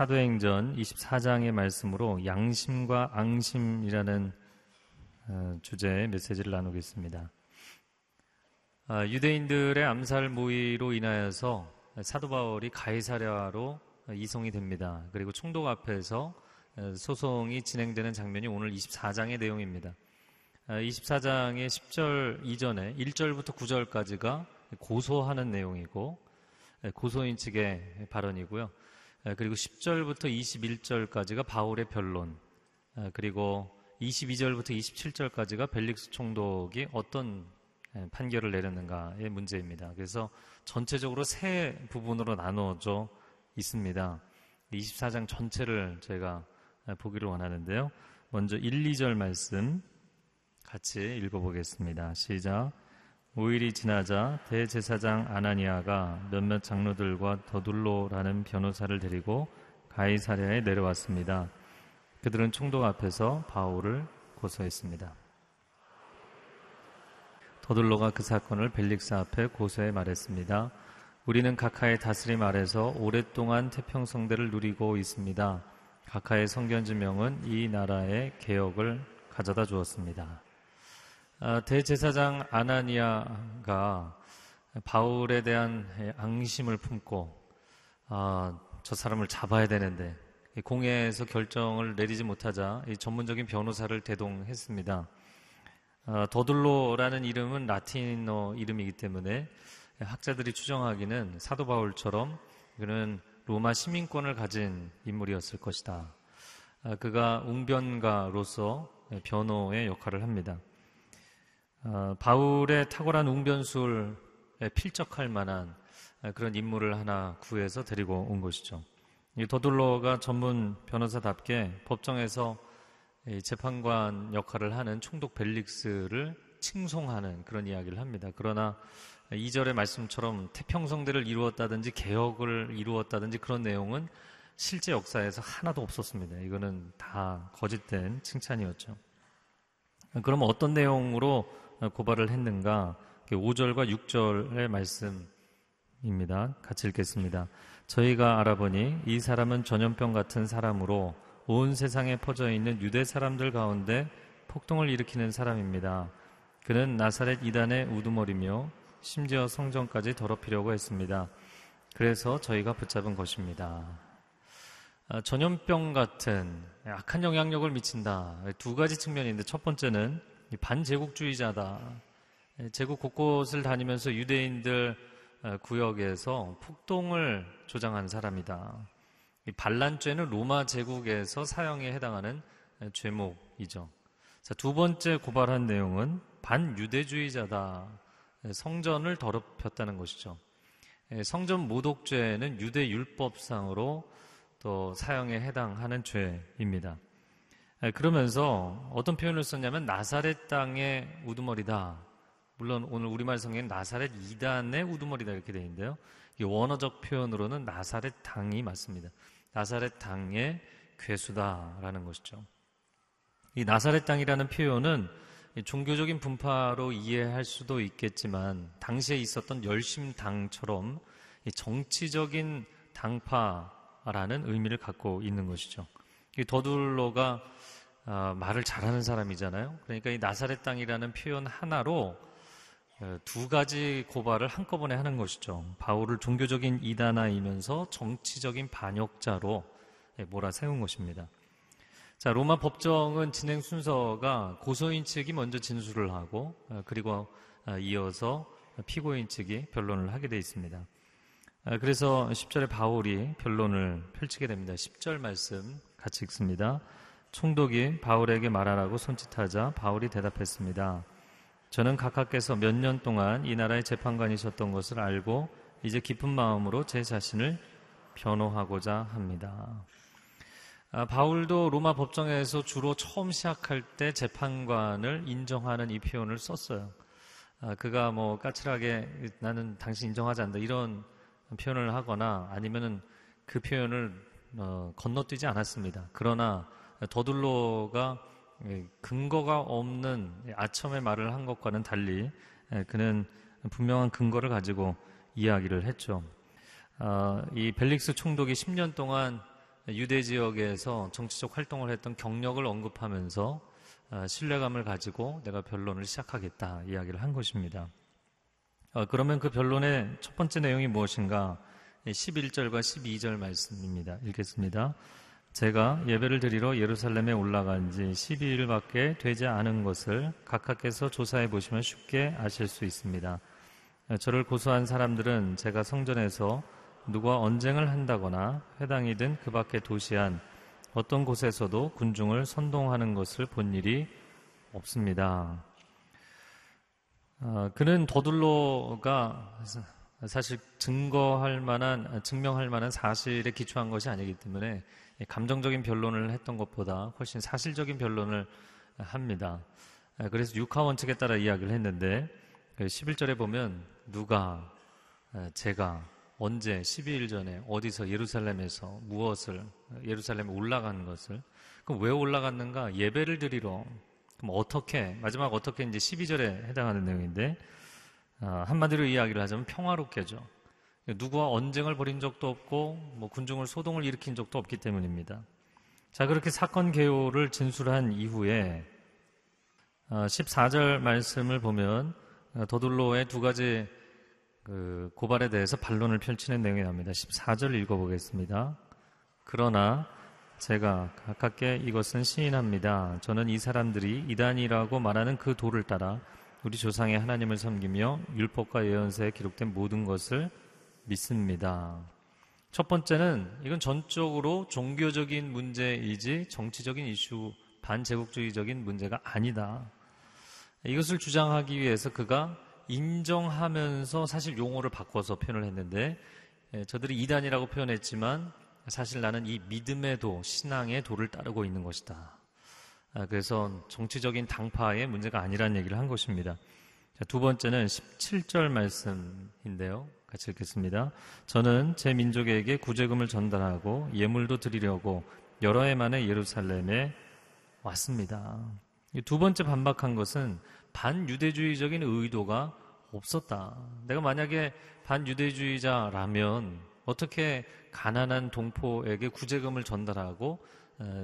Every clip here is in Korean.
사도행전 24장의 말씀으로 양심과 앙심이라는 어, 주제의 메시지를 나누겠습니다. 아, 유대인들의 암살 모의로 인하여서 사도 바울이 가이사랴로 이송이 됩니다. 그리고 총독 앞에서 어, 소송이 진행되는 장면이 오늘 24장의 내용입니다. 24장의 10절 이전에 1절부터 9절까지가 고소하는 내용이고 고소인 측의 발언이고요. 그리고 10절부터 21절까지가 바울의 변론, 그리고 22절부터 27절까지가 벨릭스 총독이 어떤 판결을 내렸는가의 문제입니다. 그래서 전체적으로 세 부분으로 나누어져 있습니다. 24장 전체를 제가 보기를 원하는데요. 먼저 1, 2절 말씀 같이 읽어보겠습니다. 시작. 5일이 지나자 대제사장 아나니아가 몇몇 장로들과 더둘로라는 변호사를 데리고 가이사랴에 내려왔습니다. 그들은 총독 앞에서 바울을 고소했습니다. 더둘로가 그 사건을 벨릭스 앞에 고소해 말했습니다. 우리는 각하의 다스림 아래서 오랫동안 태평성대를 누리고 있습니다. 각하의 성견지명은 이 나라의 개혁을 가져다 주었습니다. 아, 대제사장 아나니아가 바울에 대한 앙심을 품고 아, 저 사람을 잡아야 되는데 공회에서 결정을 내리지 못하자 전문적인 변호사를 대동했습니다. 아, 더둘로라는 이름은 라틴어 이름이기 때문에 학자들이 추정하기는 사도 바울처럼 그는 로마 시민권을 가진 인물이었을 것이다. 아, 그가 웅변가로서 변호의 역할을 합니다. 아, 바울의 탁월한 웅변술에 필적할 만한 그런 인물을 하나 구해서 데리고 온 것이죠. 더둘러가 전문 변호사답게 법정에서 재판관 역할을 하는 총독 벨릭스를 칭송하는 그런 이야기를 합니다. 그러나 2절의 말씀처럼 태평성대를 이루었다든지 개혁을 이루었다든지 그런 내용은 실제 역사에서 하나도 없었습니다. 이거는 다 거짓된 칭찬이었죠. 그럼 어떤 내용으로 고발을 했는가? 5절과 6절의 말씀입니다. 같이 읽겠습니다. 저희가 알아보니 이 사람은 전염병 같은 사람으로 온 세상에 퍼져 있는 유대 사람들 가운데 폭동을 일으키는 사람입니다. 그는 나사렛 이단의 우두머리며 심지어 성전까지 더럽히려고 했습니다. 그래서 저희가 붙잡은 것입니다. 아, 전염병 같은 악한 영향력을 미친다. 두 가지 측면인데 첫 번째는 반제국주의자다. 제국 곳곳을 다니면서 유대인들 아, 구역에서 폭동을 조장한 사람이다. 반란죄는 로마 제국에서 사형에 해당하는 죄목이죠. 자, 두 번째 고발한 내용은 반유대주의자다. 성전을 더럽혔다는 것이죠. 성전 모독죄는 유대 율법상으로 또 사형에 해당하는 죄입니다. 그러면서 어떤 표현을 썼냐면 나사렛 땅의 우두머리다. 물론 오늘 우리말 성경엔 나사렛 이단의 우두머리다 이렇게 되어 있는데요. 원어적 표현으로는 나사렛 당이 맞습니다. 나사렛 당의 괴수다라는 것이죠. 이 나사렛 당이라는 표현은 종교적인 분파로 이해할 수도 있겠지만 당시에 있었던 열심당처럼 정치적인 당파라는 의미를 갖고 있는 것이죠. 더둘로가 아, 말을 잘하는 사람이잖아요. 그러니까 이 나사렛 땅이라는 표현 하나로 어, 두 가지 고발을 한꺼번에 하는 것이죠. 바울을 종교적인 이단아이면서 정치적인 반역자로 예, 몰아세운 것입니다. 자, 로마 법정은 진행 순서가 고소인 측이 먼저 진술을 하고 어, 그리고 어, 이어서 피고인 측이 변론을 하게 되어 있습니다. 그래서 10절에 바울이 변론을 펼치게 됩니다. 10절 말씀 같이 읽습니다. 총독이 바울에게 말하라고 손짓하자 바울이 대답했습니다. 저는 각하께서 몇 년 동안 이 나라의 재판관이셨던 것을 알고 이제 기쁜 마음으로 제 자신을 변호하고자 합니다. 아, 바울도 로마 법정에서 주로 처음 시작할 때 재판관을 인정하는 이 표현을 썼어요. 아, 그가 뭐 까칠하게 나는 당신 인정하지 않는다 이런 표현을 하거나 아니면은 그 표현을 어, 건너뛰지 않았습니다. 그러나 더둘로가 근거가 없는 아첨의 말을 한 것과는 달리 그는 분명한 근거를 가지고 이야기를 했죠. 어, 이 벨릭스 총독이 10년 동안 유대 지역에서 정치적 활동을 했던 경력을 언급하면서 어, 신뢰감을 가지고 내가 변론을 시작하겠다 이야기를 한 것입니다. 어, 그러면 그 변론의 첫 번째 내용이 무엇인가? 11절과 12절 말씀입니다. 읽겠습니다. 제가 예배를 드리러 예루살렘에 올라간 지 12일밖에 되지 않은 것을 각하께서 조사해 보시면 쉽게 아실 수 있습니다. 저를 고소한 사람들은 제가 성전에서 누가 언쟁을 한다거나 회당이든 그 밖의 도시 안 어떤 곳에서도 군중을 선동하는 것을 본 일이 없습니다. 어, 그는 더둘로가 사실 증거할 만한, 증명할 만한 사실에 기초한 것이 아니기 때문에 감정적인 변론을 했던 것보다 훨씬 사실적인 변론을 합니다. 그래서 육하 원칙에 따라 이야기를 했는데 11절에 그 보면 누가 제가 언제 12일 전에 어디서 예루살렘에서 무엇을 예루살렘에 올라가는 것을 그럼 왜 올라갔는가 예배를 드리러 그럼 어떻게 마지막 어떻게 이제 12절에 해당하는 내용인데 어, 한마디로 이야기를 하자면 평화롭게죠. 누구와 언쟁을 벌인 적도 없고 뭐 군중을 소동을 일으킨 적도 없기 때문입니다. 자 그렇게 사건 개요를 진술한 이후에 14절 어, 말씀을 보면 어, 더둘로의 두 가지 그 고발에 대해서 반론을 펼치는 내용이 나옵니다. 14절 읽어보겠습니다. 그러나 제가 가깝게 이것은 시인합니다. 저는 이 사람들이 이단이라고 말하는 그 도를 따라 우리 조상의 하나님을 섬기며 율법과 예언서에 기록된 모든 것을 믿습니다. 첫 번째는 이건 전적으로 종교적인 문제이지 정치적인 이슈, 반제국주의적인 문제가 아니다. 이것을 주장하기 위해서 그가 인정하면서 사실 용어를 바꿔서 표현을 했는데 예, 저들이 이단이라고 표현했지만 사실 나는 이 믿음의 도, 신앙의 도를 따르고 있는 것이다. 아, 그래서 정치적인 당파의 문제가 아니라는 얘기를 한 것입니다. 두 번째는 17절 말씀인데요. 같이 읽겠습니다. 저는 제 민족에게 구제금을 전달하고 예물도 드리려고 여러 해 만에 예루살렘에 왔습니다. 두 번째 반박한 것은 반유대주의적인 의도가 없었다. 내가 만약에 반유대주의자라면 어떻게 가난한 동포에게 구제금을 전달하고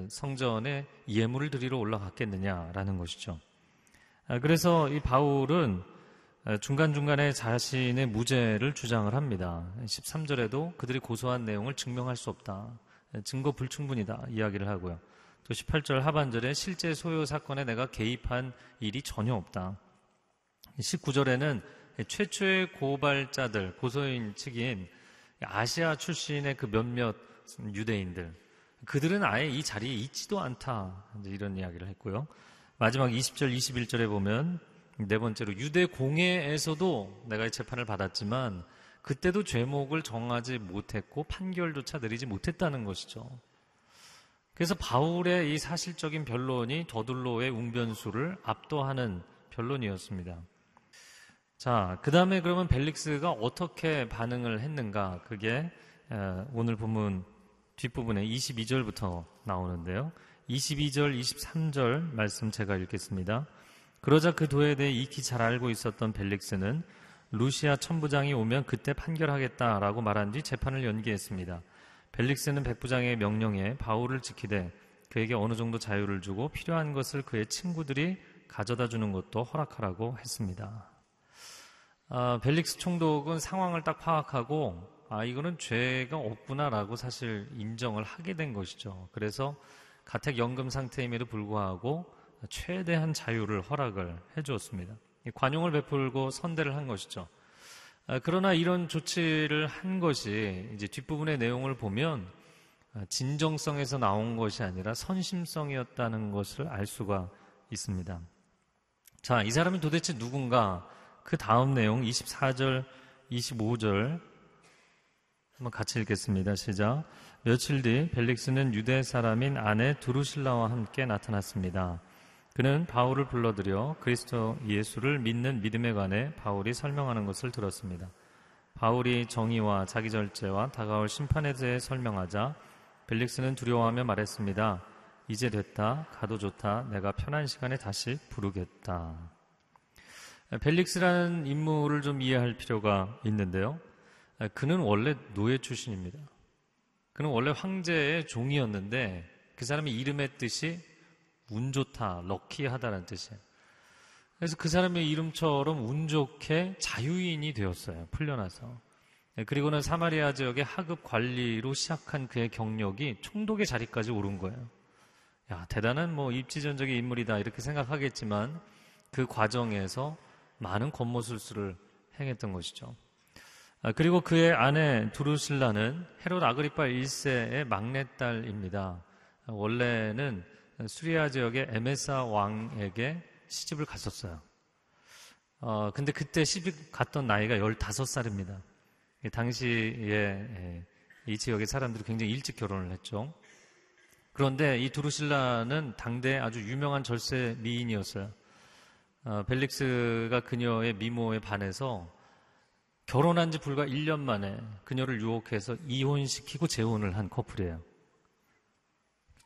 성전에 예물을 드리러 올라갔겠느냐라는 것이죠. 아, 그래서 이 바울은 중간중간에 자신의 무죄를 주장을 합니다. 13절에도 그들이 고소한 내용을 증명할 수 없다. 증거 불충분이다. 이야기를 하고요. 또 18절 하반절에 실제 소요 사건에 내가 개입한 일이 전혀 없다. 19절에는 최초의 고발자들, 고소인 측인 아시아 출신의 그 몇몇 유대인들, 그들은 아예 이 자리에 있지도 않다. 이런 이야기를 했고요. 마지막 20절, 21절에 보면 네 번째로 유대 공회에서도 내가 재판을 받았지만 그때도 죄목을 정하지 못했고 판결조차 내리지 못했다는 것이죠. 그래서 바울의 이 사실적인 변론이 더둘로의 웅변수를 압도하는 변론이었습니다. 자, 그 다음에 그러면 벨릭스가 어떻게 반응을 했는가? 그게 오늘 본문 뒷부분에 22절부터 나오는데요. 22절, 23절 말씀 제가 읽겠습니다. 그러자 그 도에 대해 익히 잘 알고 있었던 벨릭스는 루시아 천부장이 오면 그때 판결하겠다라고 말한 뒤 재판을 연기했습니다. 벨릭스는 백부장의 명령에 바울을 지키되 그에게 어느 정도 자유를 주고 필요한 것을 그의 친구들이 가져다 주는 것도 허락하라고 했습니다. 아, 벨릭스 총독은 상황을 딱 파악하고 아 이거는 죄가 없구나라고 사실 인정을 하게 된 것이죠. 그래서 가택 연금 상태임에도 불구하고 최대한 자유를 허락을 해주었습니다. 관용을 베풀고 선대를 한 것이죠. 아, 그러나 이런 조치를 한 것이 이제 뒷부분의 내용을 보면 아, 진정성에서 나온 것이 아니라 선심성이었다는 것을 알 수가 있습니다. 자, 이 사람이 도대체 누군가? 그 다음 내용 24절, 25절 한번 같이 읽겠습니다. 시작. 며칠 뒤 벨릭스는 유대 사람인 아내 두루실라와 함께 나타났습니다. 그는 바울을 불러들여 그리스도 예수를 믿는 믿음에 관해 바울이 설명하는 것을 들었습니다. 바울이 정의와 자기 절제와 다가올 심판에 대해 설명하자 벨릭스는 두려워하며 말했습니다. 이제 됐다. 가도 좋다. 내가 편한 시간에 다시 부르겠다. 벨릭스라는 인물을 좀 이해할 필요가 있는데요. 그는 원래 노예 출신입니다. 그는 원래 황제의 종이었는데 그 사람의 이름의 뜻이 운 좋다, 럭키하다라는 뜻이에요. 그래서 그 사람의 이름처럼 운 좋게 자유인이 되었어요. 풀려나서. 그리고는 사마리아 지역의 하급 관리로 시작한 그의 경력이 총독의 자리까지 오른 거예요. 야, 대단한 뭐 입지전적인 인물이다 이렇게 생각하겠지만 그 과정에서 많은 권모술수를 행했던 것이죠. 아, 그리고 그의 아내 두루실라는 헤롯 아그리파 1세의 막내딸입니다. 원래는 수리아 지역의 에메사 왕에게 시집을 갔었어요. 어, 근데 그때 시집 갔던 나이가 15살입니다. 당시에 예, 이 지역의 사람들이 굉장히 일찍 결혼을 했죠. 그런데 이 두루실라는 당대 아주 유명한 절세 미인이었어요. 어, 벨릭스가 그녀의 미모에 반해서 결혼한 지 불과 1년 만에 그녀를 유혹해서 이혼시키고 재혼을 한 커플이에요.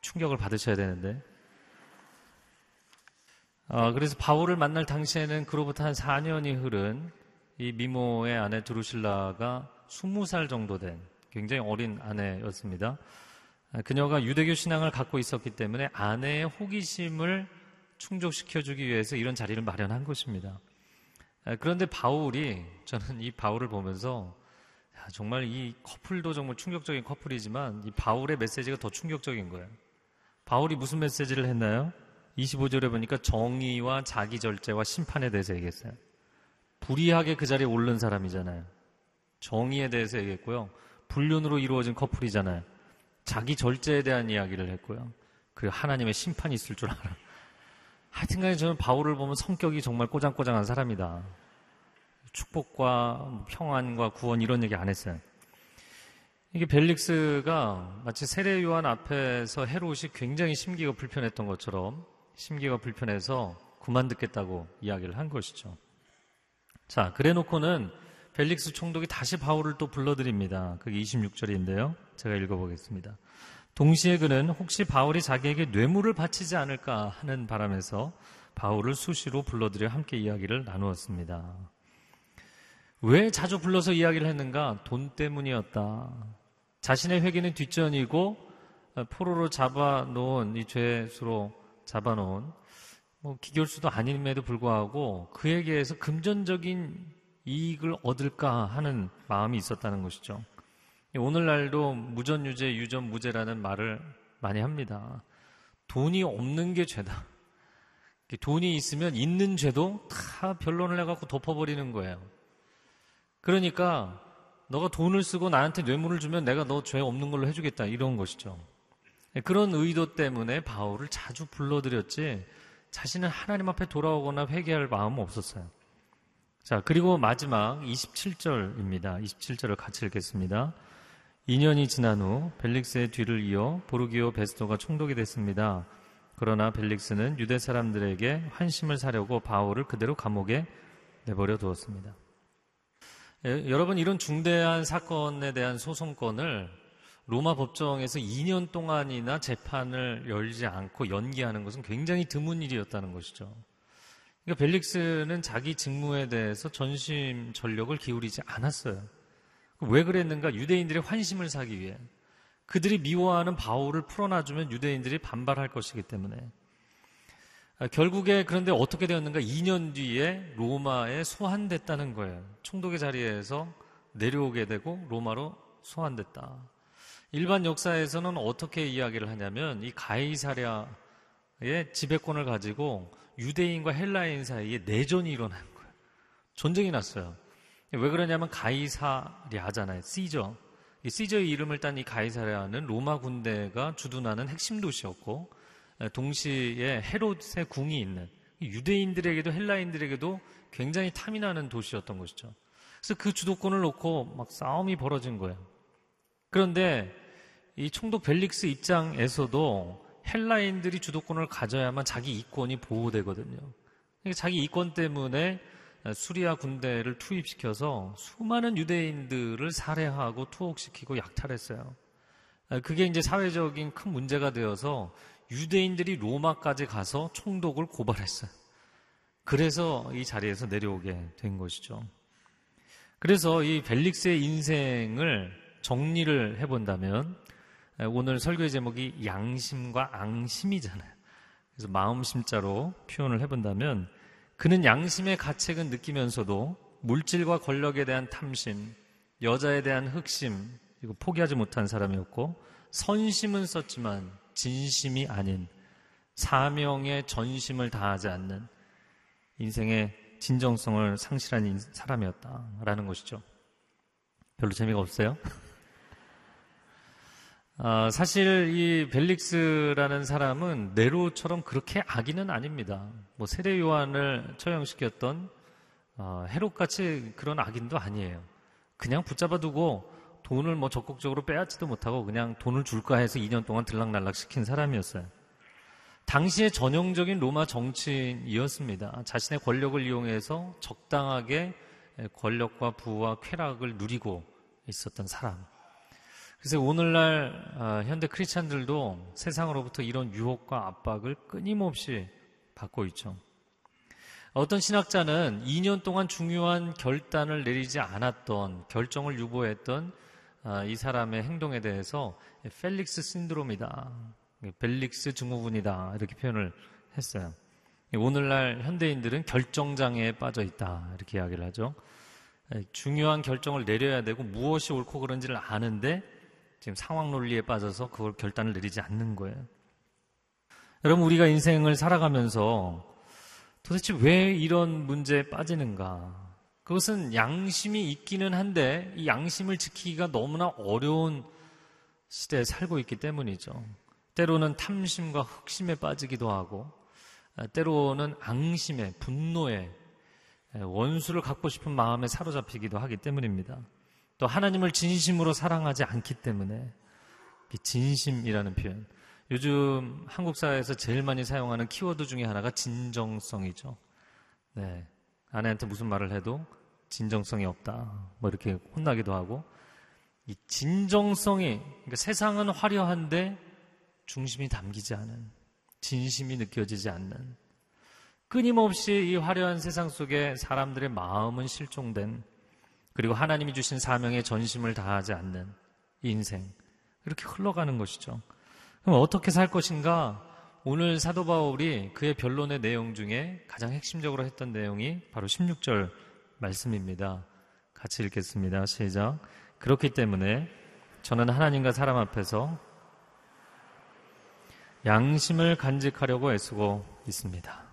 충격을 받으셔야 되는데. 어, 그래서 바울을 만날 당시에는 그로부터 한 4년이 흐른 이 미모의 아내 두루실라가 20살 정도 된 굉장히 어린 아내였습니다. 그녀가 유대교 신앙을 갖고 있었기 때문에 아내의 호기심을 충족시켜주기 위해서 이런 자리를 마련한 것입니다. 그런데 바울이, 저는 이 바울을 보면서 정말 이 커플도 정말 충격적인 커플이지만 이 바울의 메시지가 더 충격적인 거예요. 바울이 무슨 메시지를 했나요? 25절에 보니까 정의와 자기 절제와 심판에 대해서 얘기했어요. 불의하게 그 자리에 오른 사람이잖아요. 정의에 대해서 얘기했고요. 불륜으로 이루어진 커플이잖아요. 자기 절제에 대한 이야기를 했고요. 그리고 하나님의 심판이 있을 줄 알아. 하여튼간에 저는 바울을 보면 성격이 정말 꼬장꼬장한 사람이다. 축복과 평안과 구원 이런 얘기 안 했어요. 이게 벨릭스가 마치 세례 요한 앞에서 헤롯이 굉장히 심기가 불편했던 것처럼 심기가 불편해서 그만 듣겠다고 이야기를 한 것이죠. 자, 그래 놓고는 벨릭스 총독이 다시 바울을 또 불러드립니다. 그게 26절인데요. 제가 읽어보겠습니다. 동시에 그는 혹시 바울이 자기에게 뇌물을 바치지 않을까 하는 바람에서 바울을 수시로 불러들여 함께 이야기를 나누었습니다. 왜 자주 불러서 이야기를 했는가? 돈 때문이었다. 자신의 회개는 뒷전이고 포로로 잡아놓은 이 죄수로 잡아놓은 뭐 기결수도 아님에도 불구하고 그에게서 금전적인 이익을 얻을까 하는 마음이 있었다는 것이죠. 오늘날도 무전유죄, 유전무죄라는 말을 많이 합니다. 돈이 없는 게 죄다. 돈이 있으면 있는 죄도 다 변론을 해갖고 덮어버리는 거예요. 그러니까 너가 돈을 쓰고 나한테 뇌물을 주면 내가 너 죄 없는 걸로 해주겠다 이런 것이죠. 그런 의도 때문에 바울을 자주 불러들였지 자신은 하나님 앞에 돌아오거나 회개할 마음은 없었어요. 자, 그리고 마지막 27절입니다. 27절을 같이 읽겠습니다. 2년이 지난 후 벨릭스의 뒤를 이어 보르기오 베스토가 총독이 됐습니다. 그러나 벨릭스는 유대 사람들에게 환심을 사려고 바울을 그대로 감옥에 내버려 두었습니다. 예, 여러분 이런 중대한 사건에 대한 소송권을 로마 법정에서 2년 동안이나 재판을 열지 않고 연기하는 것은 굉장히 드문 일이었다는 것이죠. 그러니까 벨릭스는 자기 직무에 대해서 전심 전력을 기울이지 않았어요. 왜 그랬는가? 유대인들의 환심을 사기 위해. 그들이 미워하는 바울을 풀어놔주면 유대인들이 반발할 것이기 때문에. 아, 결국에 그런데 어떻게 되었는가? 2년 뒤에 로마에 소환됐다는 거예요. 총독의 자리에서 내려오게 되고 로마로 소환됐다. 일반 역사에서는 어떻게 이야기를 하냐면 이 가이사랴의 지배권을 가지고 유대인과 헬라인 사이에 내전이 일어난 거예요. 전쟁이 났어요. 왜 그러냐면 가이사랴잖아요. 시저. 이 시저의 이름을 딴 이 가이사랴는 로마 군대가 주둔하는 핵심 도시였고 동시에 헤롯의 궁이 있는 유대인들에게도 헬라인들에게도 굉장히 탐이 나는 도시였던 것이죠. 그래서 그 주도권을 놓고 막 싸움이 벌어진 거예요. 그런데 이 총독 벨릭스 입장에서도 헬라인들이 주도권을 가져야만 자기 이권이 보호되거든요. 그러니까 자기 이권 때문에 수리아 군대를 투입시켜서 수많은 유대인들을 살해하고 투옥시키고 약탈했어요. 아, 그게 이제 사회적인 큰 문제가 되어서 유대인들이 로마까지 가서 총독을 고발했어요. 그래서 이 자리에서 내려오게 된 것이죠. 그래서 이 벨릭스의 인생을 정리를 해본다면 오늘 설교의 제목이 양심과 앙심이잖아요. 그래서 마음심자로 표현을 해본다면 그는 양심의 가책은 느끼면서도 물질과 권력에 대한 탐심, 여자에 대한 흑심, 이거 포기하지 못한 사람이었고 선심은 썼지만 진심이 아닌 사명의 전심을 다하지 않는 인생의 진정성을 상실한 사람이었다라는 것이죠. 별로 재미가 없어요? 아, 사실 이 벨릭스라는 사람은 네로처럼 그렇게 악인은 아닙니다. 뭐 세례 요한을 처형시켰던 어, 헤롯같이 그런 악인도 아니에요. 그냥 붙잡아두고 돈을 뭐 적극적으로 빼앗지도 못하고 그냥 돈을 줄까 해서 2년 동안 들락날락 시킨 사람이었어요. 당시의 전형적인 로마 정치인이었습니다. 자신의 권력을 이용해서 적당하게 권력과 부와 쾌락을 누리고 있었던 사람. 그래서 오늘날 아, 현대 크리스찬들도 세상으로부터 이런 유혹과 압박을 끊임없이 받고 있죠. 어떤 신학자는 2년 동안 중요한 결단을 내리지 않았던 결정을 유보했던 아, 이 사람의 행동에 대해서 펠릭스 신드롬이다. 벨릭스 증후군이다. 이렇게 표현을 했어요. 오늘날 현대인들은 결정장애에 빠져 있다. 이렇게 이야기를 하죠. 중요한 결정을 내려야 되고 무엇이 옳고 그런지를 아는데 지금 상황 논리에 빠져서 그걸 결단을 내리지 않는 거예요. 여러분, 우리가 인생을 살아가면서 도대체 왜 이런 문제에 빠지는가? 그것은 양심이 있기는 한데 이 양심을 지키기가 너무나 어려운 시대에 살고 있기 때문이죠. 때로는 탐심과 흑심에 빠지기도 하고, 아, 때로는 앙심에, 분노에, 원수를 갖고 싶은 마음에 사로잡히기도 하기 때문입니다. 또 하나님을 진심으로 사랑하지 않기 때문에 진심이라는 표현. 요즘 한국 사회에서 제일 많이 사용하는 키워드 중에 하나가 진정성이죠. 네. 아내한테 무슨 말을 해도 진정성이 없다. 뭐 이렇게 혼나기도 하고 이 진정성이 그러니까 세상은 화려한데 중심이 담기지 않은 진심이 느껴지지 않는 끊임없이 이 화려한 세상 속에 사람들의 마음은 실종된 그리고 하나님이 주신 사명에 전심을 다하지 않는 인생 이렇게 흘러가는 것이죠. 그럼 어떻게 살 것인가? 오늘 사도 바울이 그의 변론의 내용 중에 가장 핵심적으로 했던 내용이 바로 16절 말씀입니다. 같이 읽겠습니다. 시작. 그렇기 때문에 저는 하나님과 사람 앞에서 양심을 간직하려고 애쓰고 있습니다.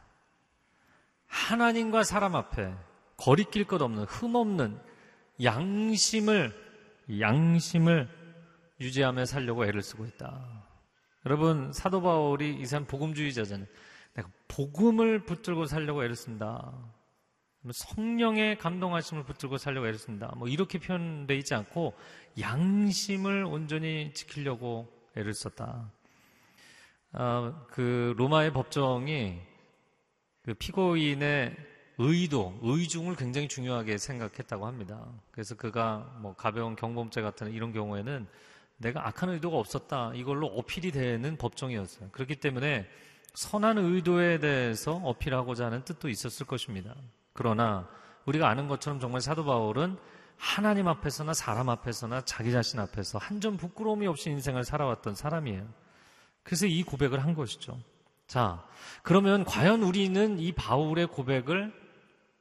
하나님과 사람 앞에 거리낄 것 없는 흠 없는 양심을 양심을 유지하며 살려고 애를 쓰고 있다. 여러분 사도 바울이 이 사람 복음주의자잖아요. 내가 복음을 붙들고 살려고 애를 쓴다. 성령의 감동하심을 붙들고 살려고 애를 쓴다. 뭐 이렇게 표현되어 있지 않고 양심을 온전히 지키려고 애를 썼다. 아, 그 로마의 법정이 그 피고인의 의도, 의중을 굉장히 중요하게 생각했다고 합니다. 그래서 그가 뭐 가벼운 경범죄 같은 이런 경우에는 내가 악한 의도가 없었다. 이걸로 어필이 되는 법정이었어요. 그렇기 때문에 선한 의도에 대해서 어필하고자 하는 뜻도 있었을 것입니다. 그러나 우리가 아는 것처럼 정말 사도 바울은 하나님 앞에서나 사람 앞에서나 자기 자신 앞에서 한 점 부끄러움이 없이 인생을 살아왔던 사람이에요. 그래서 이 고백을 한 것이죠. 자, 그러면 과연 우리는 이 바울의 고백을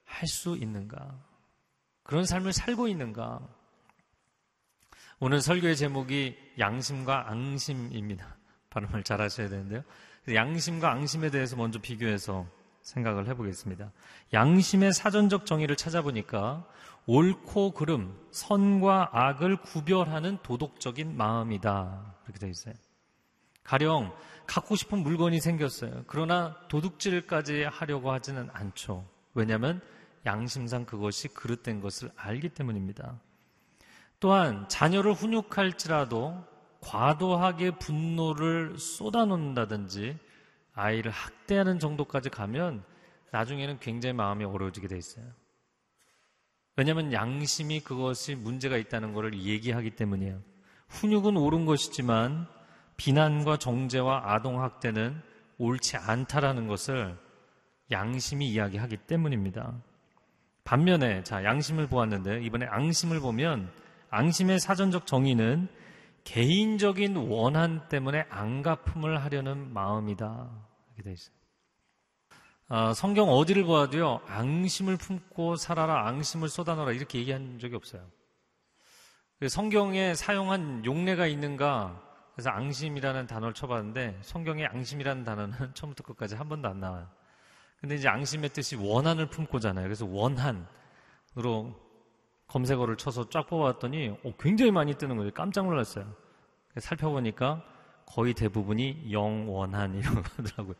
할 수 있는가? 그런 삶을 살고 있는가? 오늘 설교의 제목이 양심과 앙심입니다. 발음을 잘 하셔야 되는데요. 양심과 앙심에 대해서 먼저 비교해서 생각을 해보겠습니다. 양심의 사전적 정의를 찾아보니까 옳고 그름, 선과 악을 구별하는 도덕적인 마음이다. 이렇게 되어 있어요. 가령 갖고 싶은 물건이 생겼어요. 그러나 도둑질까지 하려고 하지는 않죠. 왜냐하면 양심상 그것이 그릇된 것을 알기 때문입니다. 또한 자녀를 훈육할지라도 과도하게 분노를 쏟아놓는다든지 아이를 학대하는 정도까지 가면 나중에는 굉장히 마음이 어려워지게 돼 있어요. 왜냐하면 양심이 그것이 문제가 있다는 것을 얘기하기 때문이에요. 훈육은 옳은 것이지만 비난과 정죄와 아동학대는 옳지 않다라는 것을 양심이 이야기하기 때문입니다. 반면에 자 양심을 보았는데 이번에 앙심을 보면 앙심의 사전적 정의는 개인적인 원한 때문에 안갚음을 하려는 마음이다 이렇게 돼 있어요. 아, 성경 어디를 보아도요 앙심을 품고 살아라 앙심을 쏟아넣어라 이렇게 얘기한 적이 없어요. 성경에 사용한 용례가 있는가 그래서 앙심이라는 단어를 쳐봤는데 성경에 앙심이라는 단어는 처음부터 끝까지 한 번도 안 나와요. 근데 이제 앙심의 뜻이 원한을 품고잖아요. 그래서 원한으로 검색어를 쳐서 쫙 뽑아봤더니 어, 굉장히 많이 뜨는 거예요. 깜짝 놀랐어요. 살펴보니까 거의 대부분이 영원한 이런 거더라고요.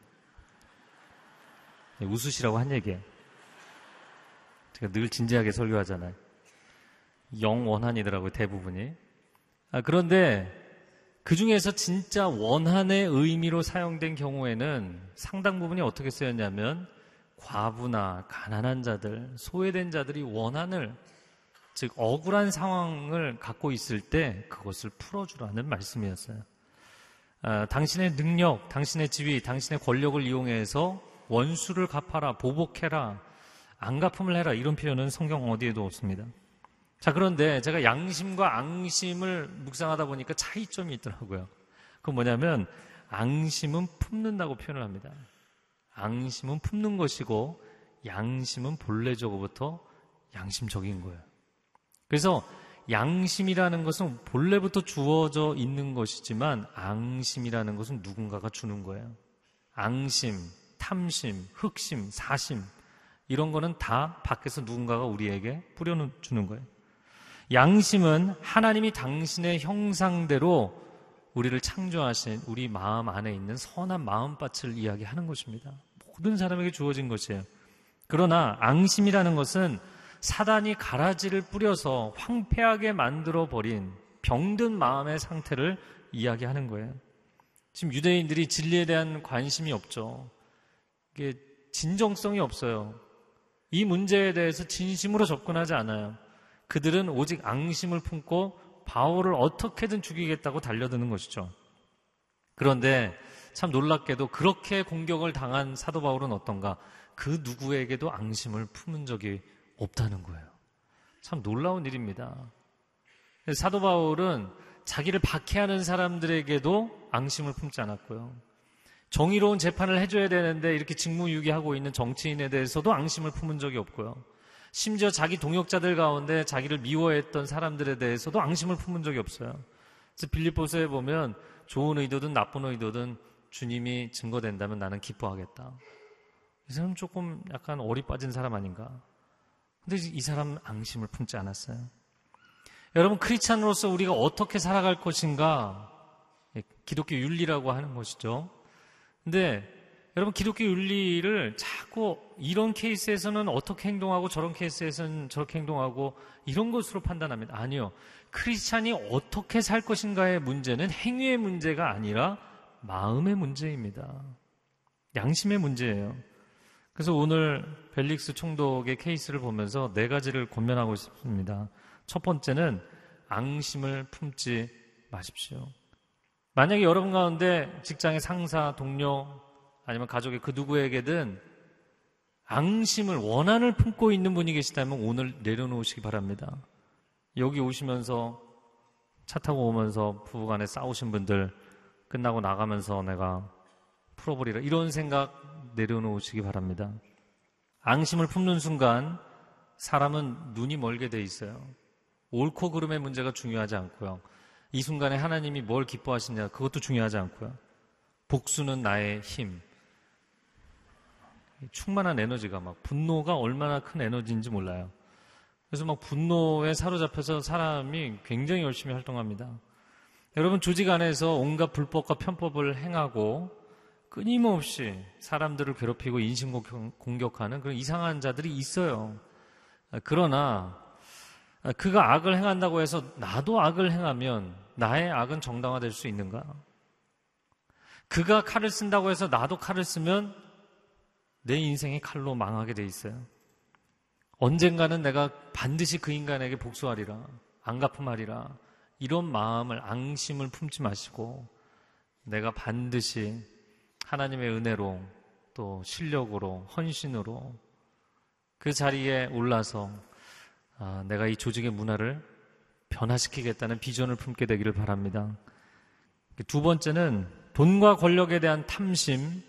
네, 웃으시라고 한 얘기예요. 제가 늘 진지하게 설교하잖아요. 영원한이더라고요, 대부분이. 아, 그런데 그 중에서 진짜 원한의 의미로 사용된 경우에는 상당 부분이 어떻게 쓰였냐면 과부나 가난한 자들, 소외된 자들이 원한을 즉 억울한 상황을 갖고 있을 때 그것을 풀어주라는 말씀이었어요. 아, 당신의 능력, 당신의 지위, 당신의 권력을 이용해서 원수를 갚아라, 보복해라, 안 갚음을 해라 이런 표현은 성경 어디에도 없습니다. 자, 그런데 제가 양심과 앙심을 묵상하다 보니까 차이점이 있더라고요. 그건 뭐냐면, 앙심은 품는다고 표현을 합니다. 앙심은 품는 것이고, 양심은 본래적으로부터 양심적인 거예요. 그래서 양심이라는 것은 본래부터 주어져 있는 것이지만, 앙심이라는 것은 누군가가 주는 거예요. 앙심, 탐심, 흑심, 사심, 이런 거는 다 밖에서 누군가가 우리에게 뿌려주는 거예요. 양심은 하나님이 당신의 형상대로 우리를 창조하신 우리 마음 안에 있는 선한 마음밭을 이야기하는 것입니다. 모든 사람에게 주어진 것이에요. 그러나 앙심이라는 것은 사단이 가라지를 뿌려서 황폐하게 만들어 버린 병든 마음의 상태를 이야기하는 거예요. 지금 유대인들이 진리에 대한 관심이 없죠. 이게 진정성이 없어요. 이 문제에 대해서 진심으로 접근하지 않아요. 그들은 오직 앙심을 품고 바울을 어떻게든 죽이겠다고 달려드는 것이죠. 그런데 참 놀랍게도 그렇게 공격을 당한 사도 바울은 어떤가? 그 누구에게도 앙심을 품은 적이 없다는 거예요. 참 놀라운 일입니다. 사도 바울은 자기를 박해하는 사람들에게도 앙심을 품지 않았고요. 정의로운 재판을 해줘야 되는데 이렇게 직무유기하고 있는 정치인에 대해서도 앙심을 품은 적이 없고요. 심지어 자기 동역자들 가운데 자기를 미워했던 사람들에 대해서도 앙심을 품은 적이 없어요. 그래서 빌립보서에 보면 좋은 의도든 나쁜 의도든 주님이 증거된다면 나는 기뻐하겠다. 이 사람 조금 약간 어리 빠진 사람 아닌가? 근데 이 사람은 앙심을 품지 않았어요. 여러분 크리스찬으로서 우리가 어떻게 살아갈 것인가? 예, 기독교 윤리라고 하는 것이죠. 근데 여러분 기독교 윤리를 자꾸 이런 케이스에서는 어떻게 행동하고 저런 케이스에서는 저렇게 행동하고 이런 것으로 판단합니다. 아니요. 크리스찬이 어떻게 살 것인가의 문제는 행위의 문제가 아니라 마음의 문제입니다. 양심의 문제예요. 그래서 오늘 벨릭스 총독의 케이스를 보면서 네 가지를 권면하고 싶습니다. 첫 번째는 앙심을 품지 마십시오. 만약에 여러분 가운데 직장의 상사, 동료, 아니면 가족의 그 누구에게든 앙심을 원한을 품고 있는 분이 계시다면 오늘 내려놓으시기 바랍니다. 여기 오시면서 차 타고 오면서 부부간에 싸우신 분들 끝나고 나가면서 내가 풀어버리라 이런 생각 내려놓으시기 바랍니다. 앙심을 품는 순간 사람은 눈이 멀게 돼 있어요. 옳고 그름의 문제가 중요하지 않고요. 이 순간에 하나님이 뭘 기뻐하시냐 그것도 중요하지 않고요. 복수는 나의 힘, 충만한 에너지가 막 분노가 얼마나 큰 에너지인지 몰라요. 그래서 막 분노에 사로잡혀서 사람이 굉장히 열심히 활동합니다. 여러분 조직 안에서 온갖 불법과 편법을 행하고 끊임없이 사람들을 괴롭히고 인신 공격하는 그런 이상한 자들이 있어요. 그러나 그가 악을 행한다고 해서 나도 악을 행하면 나의 악은 정당화될 수 있는가? 그가 칼을 쓴다고 해서 나도 칼을 쓰면 내 인생이 칼로 망하게 돼 있어요. 언젠가는 내가 반드시 그 인간에게 복수하리라. 안 갚음하리라. 이런 마음을 앙심을 품지 마시고 내가 반드시 하나님의 은혜로 또 실력으로 헌신으로 그 자리에 올라서 아, 내가 이 조직의 문화를 변화시키겠다는 비전을 품게 되기를 바랍니다. 두 번째는 돈과 권력에 대한 탐심,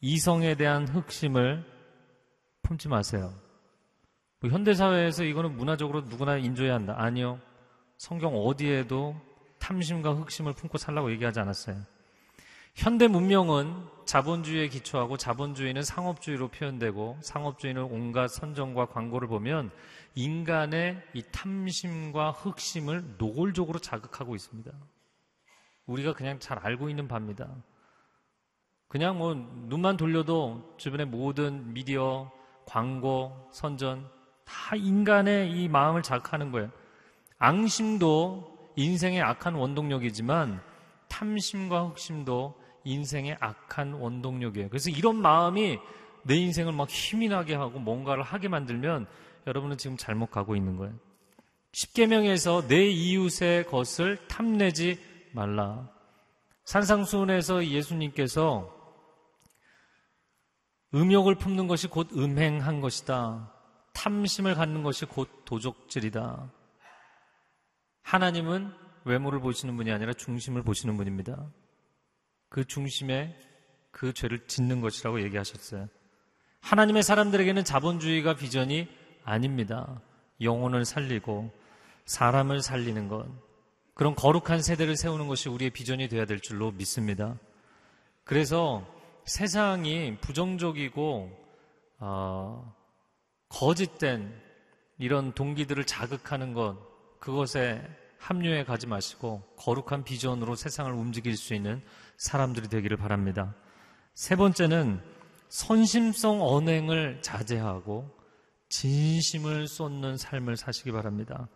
이성에 대한 흑심을 품지 마세요. 뭐 현대사회에서 이거는 문화적으로 누구나 인조해야 한다. 아니요. 성경 어디에도 탐심과 흑심을 품고 살라고 얘기하지 않았어요. 현대 문명은 자본주의에 기초하고 자본주의는 상업주의로 표현되고 상업주의는 온갖 선정과 광고를 보면 인간의 이 탐심과 흑심을 노골적으로 자극하고 있습니다. 우리가 그냥 잘 알고 있는 바입니다. 그냥 뭐 눈만 돌려도 주변의 모든 미디어, 광고, 선전 다 인간의 이 마음을 자극하는 거예요. 앙심도 인생의 악한 원동력이지만 탐심과 흑심도 인생의 악한 원동력이에요. 그래서 이런 마음이 내 인생을 막 힘이 나게 하고 뭔가를 하게 만들면 여러분은 지금 잘못 가고 있는 거예요. 십계명에서 내 이웃의 것을 탐내지 말라. 산상수훈에서 예수님께서 음욕을 품는 것이 곧 음행한 것이다. 탐심을 갖는 것이 곧 도적질이다. 하나님은 외모를 보시는 분이 아니라 중심을 보시는 분입니다. 그 중심에 그 죄를 짓는 것이라고 얘기하셨어요. 하나님의 사람들에게는 자본주의가 비전이 아닙니다. 영혼을 살리고 사람을 살리는 것. 그런 거룩한 세대를 세우는 것이 우리의 비전이 되어야 될 줄로 믿습니다. 그래서 세상이 부정적이고 어, 거짓된 이런 동기들을 자극하는 것 그것에 합류해 가지 마시고 거룩한 비전으로 세상을 움직일 수 있는 사람들이 되기를 바랍니다. 세 번째는 선심성 언행을 자제하고 진심을 쏟는 삶을 사시기 바랍니다.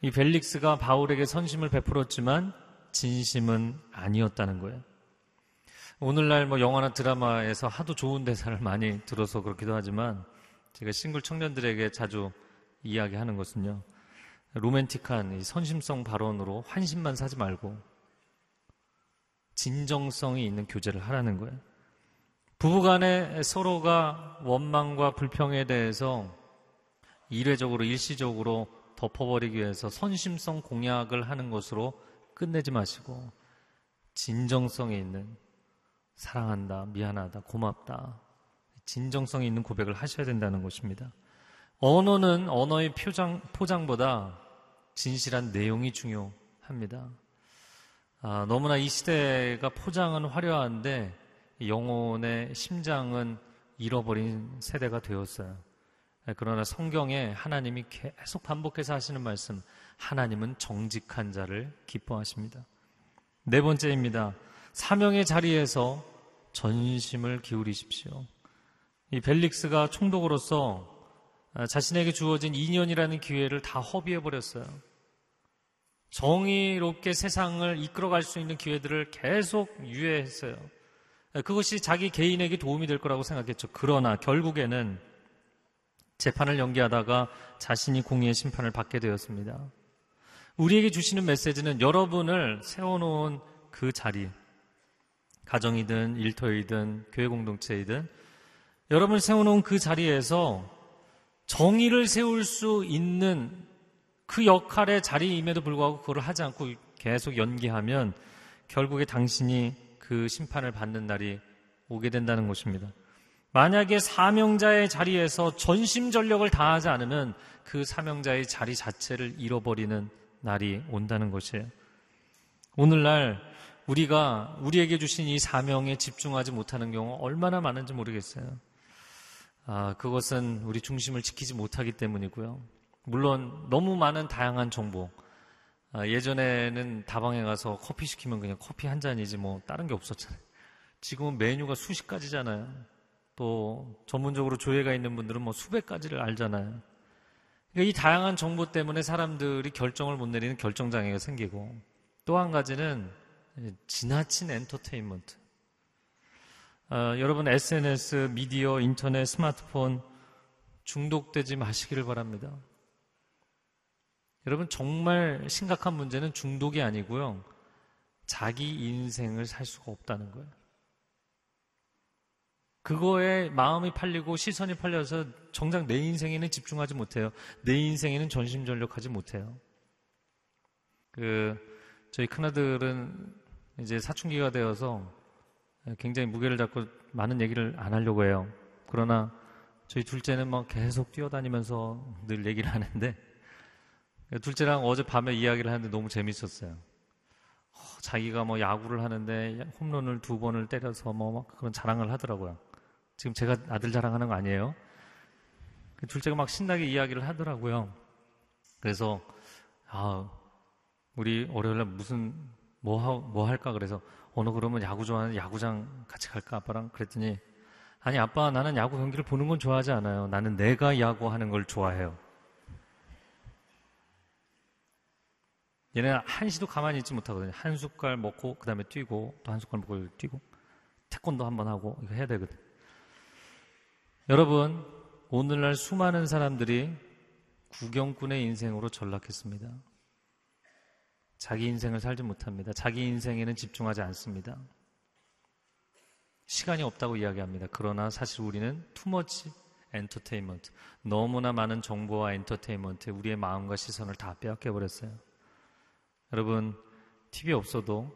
이 벨릭스가 바울에게 선심을 베풀었지만 진심은 아니었다는 거예요. 오늘날 뭐 영화나 드라마에서 하도 좋은 대사를 많이 들어서 그렇기도 하지만 제가 싱글 청년들에게 자주 이야기하는 것은요. 로맨틱한 선심성 발언으로 환심만 사지 말고 진정성이 있는 교제를 하라는 거예요. 부부간에 서로가 원망과 불평에 대해서 이례적으로 일시적으로 덮어버리기 위해서 선심성 공약을 하는 것으로 끝내지 마시고 진정성이 있는 사랑한다, 미안하다, 고맙다. 진정성이 있는 고백을 하셔야 된다는 것입니다. 언어는 언어의 표장, 포장보다 진실한 내용이 중요합니다. 아, 너무나 이 시대가 포장은 화려한데 영혼의 심장은 잃어버린 세대가 되었어요. 그러나 성경에 하나님이 계속 반복해서 하시는 말씀, 하나님은 정직한 자를 기뻐하십니다. 네 번째입니다. 사명의 자리에서 전심을 기울이십시오. 이 벨릭스가 총독으로서 자신에게 주어진 2년이라는 기회를 다 허비해버렸어요. 정의롭게 세상을 이끌어갈 수 있는 기회들을 계속 유예했어요. 그것이 자기 개인에게 도움이 될 거라고 생각했죠. 그러나 결국에는 재판을 연기하다가 자신이 공의의 심판을 받게 되었습니다. 우리에게 주시는 메시지는 여러분을 세워놓은 그 자리, 가정이든 일터이든 교회 공동체이든 여러분을 세워놓은 그 자리에서 정의를 세울 수 있는 그 역할의 자리임에도 불구하고 그걸 하지 않고 계속 연기하면 결국에 당신이 그 심판을 받는 날이 오게 된다는 것입니다. 만약에 사명자의 자리에서 전심전력을 다하지 않으면 그 사명자의 자리 자체를 잃어버리는 날이 온다는 것이에요. 오늘날 우리가 우리에게 주신 이 사명에 집중하지 못하는 경우 얼마나 많은지 모르겠어요. 아, 그것은 우리 중심을 지키지 못하기 때문이고요. 물론 너무 많은 다양한 정보. 아, 예전에는 다방에 가서 커피 시키면 그냥 커피 한 잔이지 뭐 다른 게 없었잖아요. 지금은 메뉴가 수십 가지잖아요. 또 전문적으로 조회가 있는 분들은 뭐 수백 가지를 알잖아요. 그러니까 이 다양한 정보 때문에 사람들이 결정을 못 내리는 결정장애가 생기고 또 한 가지는 지나친 엔터테인먼트. 어, 여러분 SNS, 미디어, 인터넷, 스마트폰 중독되지 마시기를 바랍니다. 여러분 정말 심각한 문제는 중독이 아니고요. 자기 인생을 살 수가 없다는 거예요. 그거에 마음이 팔리고 시선이 팔려서 정작 내 인생에는 집중하지 못해요. 내 인생에는 전심전력하지 못해요. 그 저희 큰아들은 이제 사춘기가 되어서 굉장히 무게를 잡고 많은 얘기를 안 하려고 해요. 그러나 저희 둘째는 막 계속 뛰어다니면서 늘 얘기를 하는데 둘째랑 어제 밤에 이야기를 하는데 너무 재밌었어요. 어, 자기가 뭐 야구를 하는데 홈런을 두 번을 때려서 뭐 그런 자랑을 하더라고요. 지금 제가 아들 자랑하는 거 아니에요. 그 둘째가 막 신나게 이야기를 하더라고요. 그래서 아 우리 월요일날 무슨 뭐, 하, 뭐 할까 그래서 오늘 그러면 야구 좋아하는 야구장 같이 갈까 아빠랑 그랬더니 아니 아빠 나는 야구 경기를 보는 건 좋아하지 않아요. 나는 내가 야구하는 걸 좋아해요. 얘는 한시도 가만히 있지 못하거든요. 한 숟갈 먹고 그 다음에 뛰고 또 한 숟갈 먹고 뛰고 태권도 한 번 하고 이거 해야 되거든. 여러분 오늘날 수많은 사람들이 구경꾼의 인생으로 전락했습니다. 자기 인생을 살지 못합니다. 자기 인생에는 집중하지 않습니다. 시간이 없다고 이야기합니다. 그러나 사실 우리는 투머치 엔터테인먼트, 너무나 많은 정보와 엔터테인먼트에 우리의 마음과 시선을 다 빼앗겨 버렸어요. 여러분, TV 없어도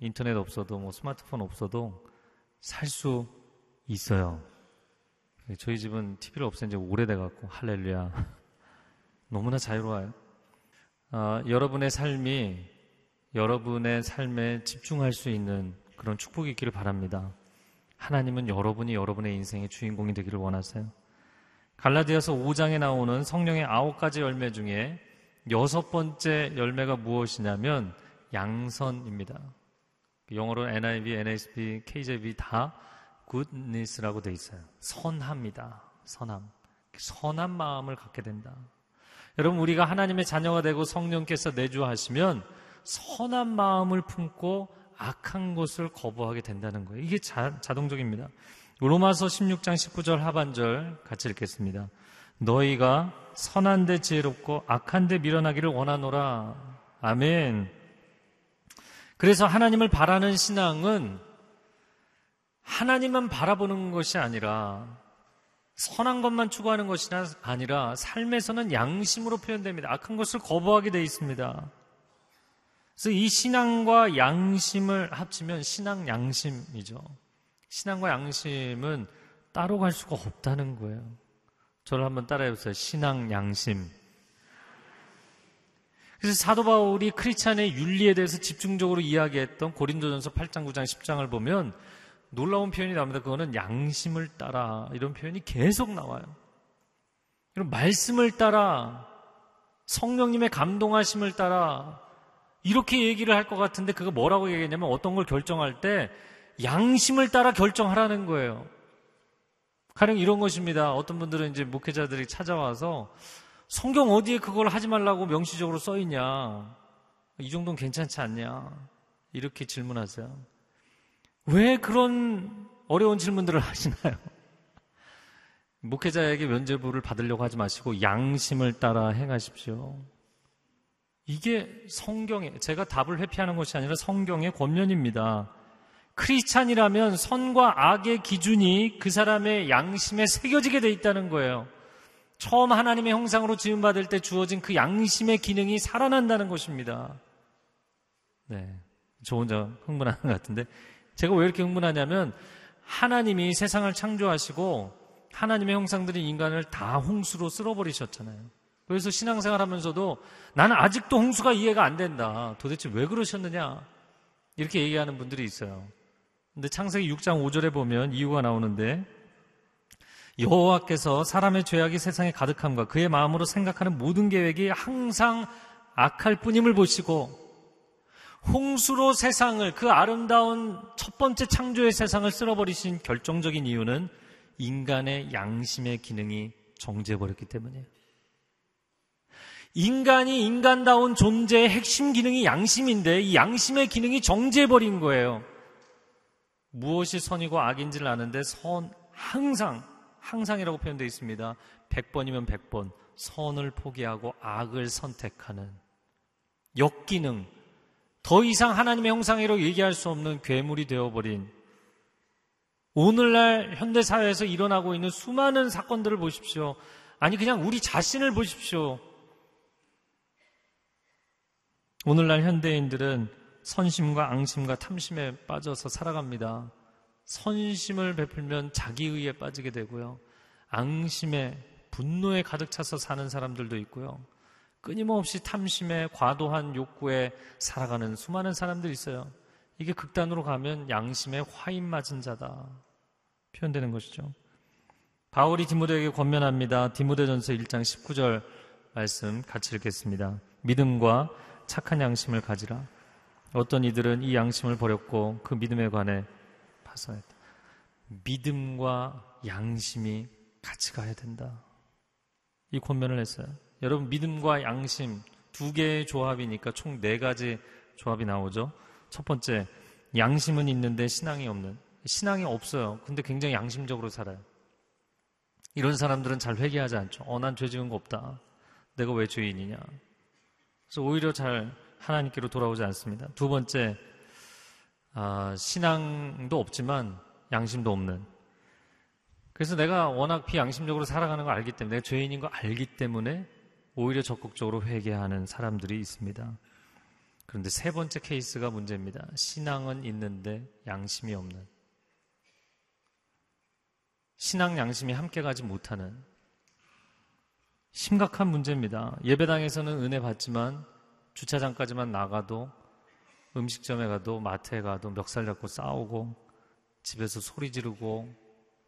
인터넷 없어도 뭐 스마트폰 없어도 살 수 있어요. 저희 집은 TV를 없앤 지 오래돼 갖고 할렐루야. 너무나 자유로워요. 어, 여러분의 삶이 여러분의 삶에 집중할 수 있는 그런 축복이 있기를 바랍니다. 하나님은 여러분이 여러분의 인생의 주인공이 되기를 원하세요. 갈라디아서 5장에 나오는 성령의 아홉 가지 열매 중에 여섯 번째 열매가 무엇이냐면 양선입니다. 영어로 NIV, NSB, KJV 다 goodness라고 돼 있어요. 선합니다. 선함. 선한 마음을 갖게 된다. 여러분 우리가 하나님의 자녀가 되고 성령께서 내주하시면 선한 마음을 품고 악한 것을 거부하게 된다는 거예요. 이게 자, 자동적입니다. 로마서 16장 19절 하반절 같이 읽겠습니다. 너희가 선한 데 지혜롭고 악한 데 밀어나기를 원하노라. 아멘. 그래서 하나님을 바라는 신앙은 하나님만 바라보는 것이 아니라 선한 것만 추구하는 것이 아니라 삶에서는 양심으로 표현됩니다. 악한 것을 거부하게 되어 있습니다. 그래서 이 신앙과 양심을 합치면 신앙 양심이죠. 신앙과 양심은 따로 갈 수가 없다는 거예요. 저를 한번 따라해 보세요. 신앙 양심. 그래서 사도 바울이 크리스찬의 윤리에 대해서 집중적으로 이야기했던 고린도전서 8장, 9장, 10장을 보면 놀라운 표현이 나옵니다. 그거는 양심을 따라 이런 표현이 계속 나와요. 이런 말씀을 따라 성령님의 감동하심을 따라 이렇게 얘기를 할 것 같은데 그거 뭐라고 얘기했냐면 어떤 걸 결정할 때 양심을 따라 결정하라는 거예요. 가령 이런 것입니다. 어떤 분들은 이제 목회자들이 찾아와서 성경 어디에 그걸 하지 말라고 명시적으로 써 있냐? 이 정도는 괜찮지 않냐? 이렇게 질문하세요. 왜 그런 어려운 질문들을 하시나요? 목회자에게 면죄부를 받으려고 하지 마시고 양심을 따라 행하십시오. 이게 성경에 제가 답을 회피하는 것이 아니라 성경의 권면입니다. 크리스찬이라면 선과 악의 기준이 그 사람의 양심에 새겨지게 돼 있다는 거예요. 처음 하나님의 형상으로 지음받을 때 주어진 그 양심의 기능이 살아난다는 것입니다. 네. 저 혼자 흥분하는 것 같은데 제가 왜 이렇게 흥분하냐면 하나님이 세상을 창조하시고 하나님의 형상들인 인간을 다 홍수로 쓸어버리셨잖아요. 그래서 신앙생활 하면서도 나는 아직도 홍수가 이해가 안 된다. 도대체 왜 그러셨느냐? 이렇게 얘기하는 분들이 있어요. 근데 창세기 6장 5절에 보면 이유가 나오는데 여호와께서 사람의 죄악이 세상에 가득함과 그의 마음으로 생각하는 모든 계획이 항상 악할 뿐임을 보시고 홍수로 세상을 그 아름다운 첫 번째 창조의 세상을 쓸어버리신 결정적인 이유는 인간의 양심의 기능이 정지해버렸기 때문이에요. 인간이 인간다운 존재의 핵심 기능이 양심인데 이 양심의 기능이 정지해버린 거예요. 무엇이 선이고 악인지를 아는데 선 항상 항상이라고 표현되어 있습니다. 100번이면 100번 선을 포기하고 악을 선택하는 역기능, 더 이상 하나님의 형상이라고 얘기할 수 없는 괴물이 되어버린 오늘날 현대사회에서 일어나고 있는 수많은 사건들을 보십시오. 아니, 그냥 우리 자신을 보십시오. 오늘날 현대인들은 선심과 앙심과 탐심에 빠져서 살아갑니다. 선심을 베풀면 자기의에 빠지게 되고요. 앙심에 분노에 가득 차서 사는 사람들도 있고요. 끊임없이 탐심에 과도한 욕구에 살아가는 수많은 사람들이 있어요. 이게 극단으로 가면 양심에 화인 맞은 자다. 표현되는 것이죠. 바울이 디모데에게 권면합니다. 디모데전서 1장 19절 말씀 같이 읽겠습니다. 믿음과 착한 양심을 가지라. 어떤 이들은 이 양심을 버렸고 그 믿음에 관해 파산했다. 믿음과 양심이 같이 가야 된다. 이 권면을 했어요. 여러분 믿음과 양심 두 개의 조합이니까 총 네 가지 조합이 나오죠. 첫 번째 양심은 있는데 신앙이 없는 신앙이 없어요. 근데 굉장히 양심적으로 살아요. 이런 사람들은 잘 회개하지 않죠. 어, 난 죄 지은 거 없다. 내가 왜 죄인이냐. 그래서 오히려 잘 하나님께로 돌아오지 않습니다. 두 번째, 아, 신앙도 없지만 양심도 없는. 그래서 내가 워낙 비양심적으로 살아가는 걸 알기 때문에, 내가 죄인인 걸 알기 때문에 오히려 적극적으로 회개하는 사람들이 있습니다. 그런데 세 번째 케이스가 문제입니다. 신앙은 있는데 양심이 없는. 신앙 양심이 함께 가지 못하는 심각한 문제입니다. 예배당에서는 은혜 받지만 주차장까지만 나가도 음식점에 가도 마트에 가도 멱살 잡고 싸우고 집에서 소리 지르고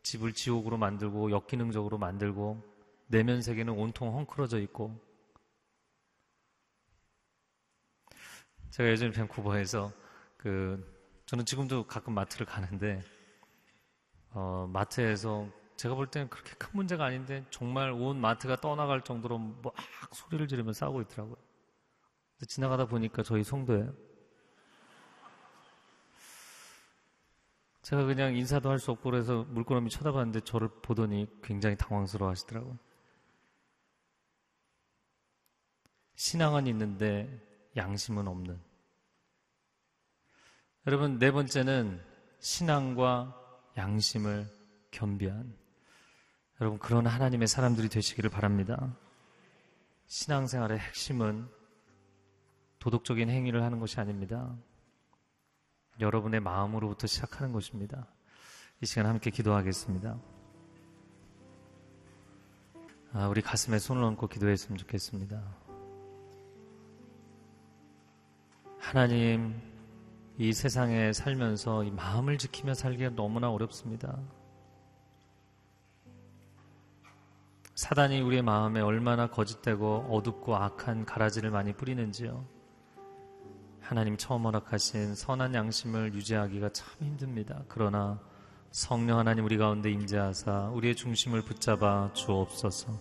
집을 지옥으로 만들고 역기능적으로 만들고 내면 세계는 온통 헝클어져 있고 제가 예전에 밴쿠버에서 그 저는 지금도 가끔 마트를 가는데 어, 마트에서 제가 볼 때는 그렇게 큰 문제가 아닌데 정말 온 마트가 떠나갈 정도로 막 소리를 지르며 싸우고 있더라고요. 지나가다 보니까 저희 성도예요. 제가 그냥 인사도 할 수 없고 그래서 물끄러미 쳐다봤는데 저를 보더니 굉장히 당황스러워 하시더라고요. 신앙은 있는데 양심은 없는. 여러분, 네 번째는 신앙과 양심을 겸비한 여러분 그런 하나님의 사람들이 되시기를 바랍니다. 신앙생활의 핵심은 도덕적인 행위를 하는 것이 아닙니다. 여러분의 마음으로부터 시작하는 것입니다. 이 시간 함께 기도하겠습니다. 아, 우리 가슴에 손을 얹고 기도했으면 좋겠습니다. 하나님, 이 세상에 살면서 이 마음을 지키며 살기가 너무나 어렵습니다. 사단이 우리의 마음에 얼마나 거짓되고 어둡고 악한 가라지를 많이 뿌리는지요. 하나님 처음 허락하신 선한 양심을 유지하기가 참 힘듭니다. 그러나 성령 하나님 우리 가운데 임재하사 우리의 중심을 붙잡아 주옵소서.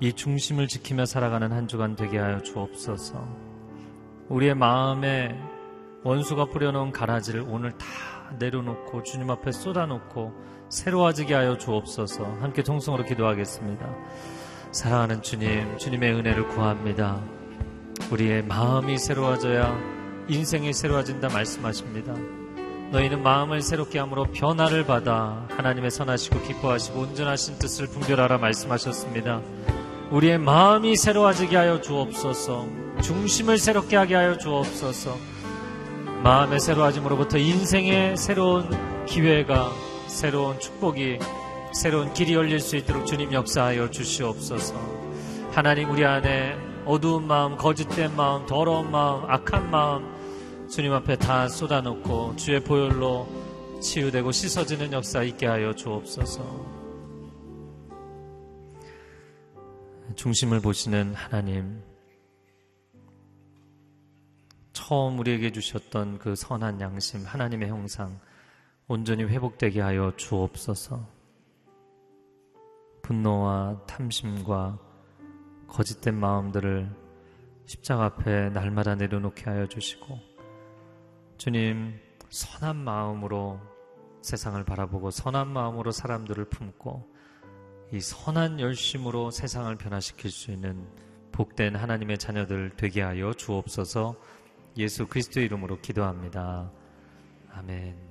이 중심을 지키며 살아가는 한 주간 되게 하여 주옵소서. 우리의 마음에 원수가 뿌려놓은 가라지를 오늘 다 내려놓고 주님 앞에 쏟아놓고 새로워지게 하여 주옵소서 함께 통성으로 기도하겠습니다. 사랑하는 주님, 주님의 은혜를 구합니다. 우리의 마음이 새로워져야 인생이 새로워진다 말씀하십니다. 너희는 마음을 새롭게 함으로 변화를 받아 하나님의 선하시고 기뻐하시고 온전하신 뜻을 분별하라 말씀하셨습니다. 우리의 마음이 새로워지게 하여 주옵소서, 중심을 새롭게 하게 하여 주옵소서, 마음의 새로워짐으로부터 인생의 새로운 기회가 새로운 축복이 새로운 길이 열릴 수 있도록 주님 역사하여 주시옵소서. 하나님 우리 안에 어두운 마음, 거짓된 마음, 더러운 마음, 악한 마음 주님 앞에 다 쏟아놓고 주의 보혈로 치유되고 씻어지는 역사 있게 하여 주옵소서. 중심을 보시는 하나님 처음 우리에게 주셨던 그 선한 양심, 하나님의 형상, 온전히 회복되게 하여 주옵소서. 분노와 탐심과 거짓된 마음들을 십자가 앞에 날마다 내려놓게 하여 주시고, 주님, 선한 마음으로 세상을 바라보고 선한 마음으로 사람들을 품고 이 선한 열심으로 세상을 변화시킬 수 있는 복된 하나님의 자녀들 되게 하여 주옵소서 예수 그리스도 이름으로 기도합니다. 아멘.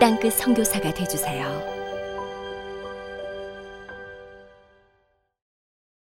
땅끝 선교사가 되주세요.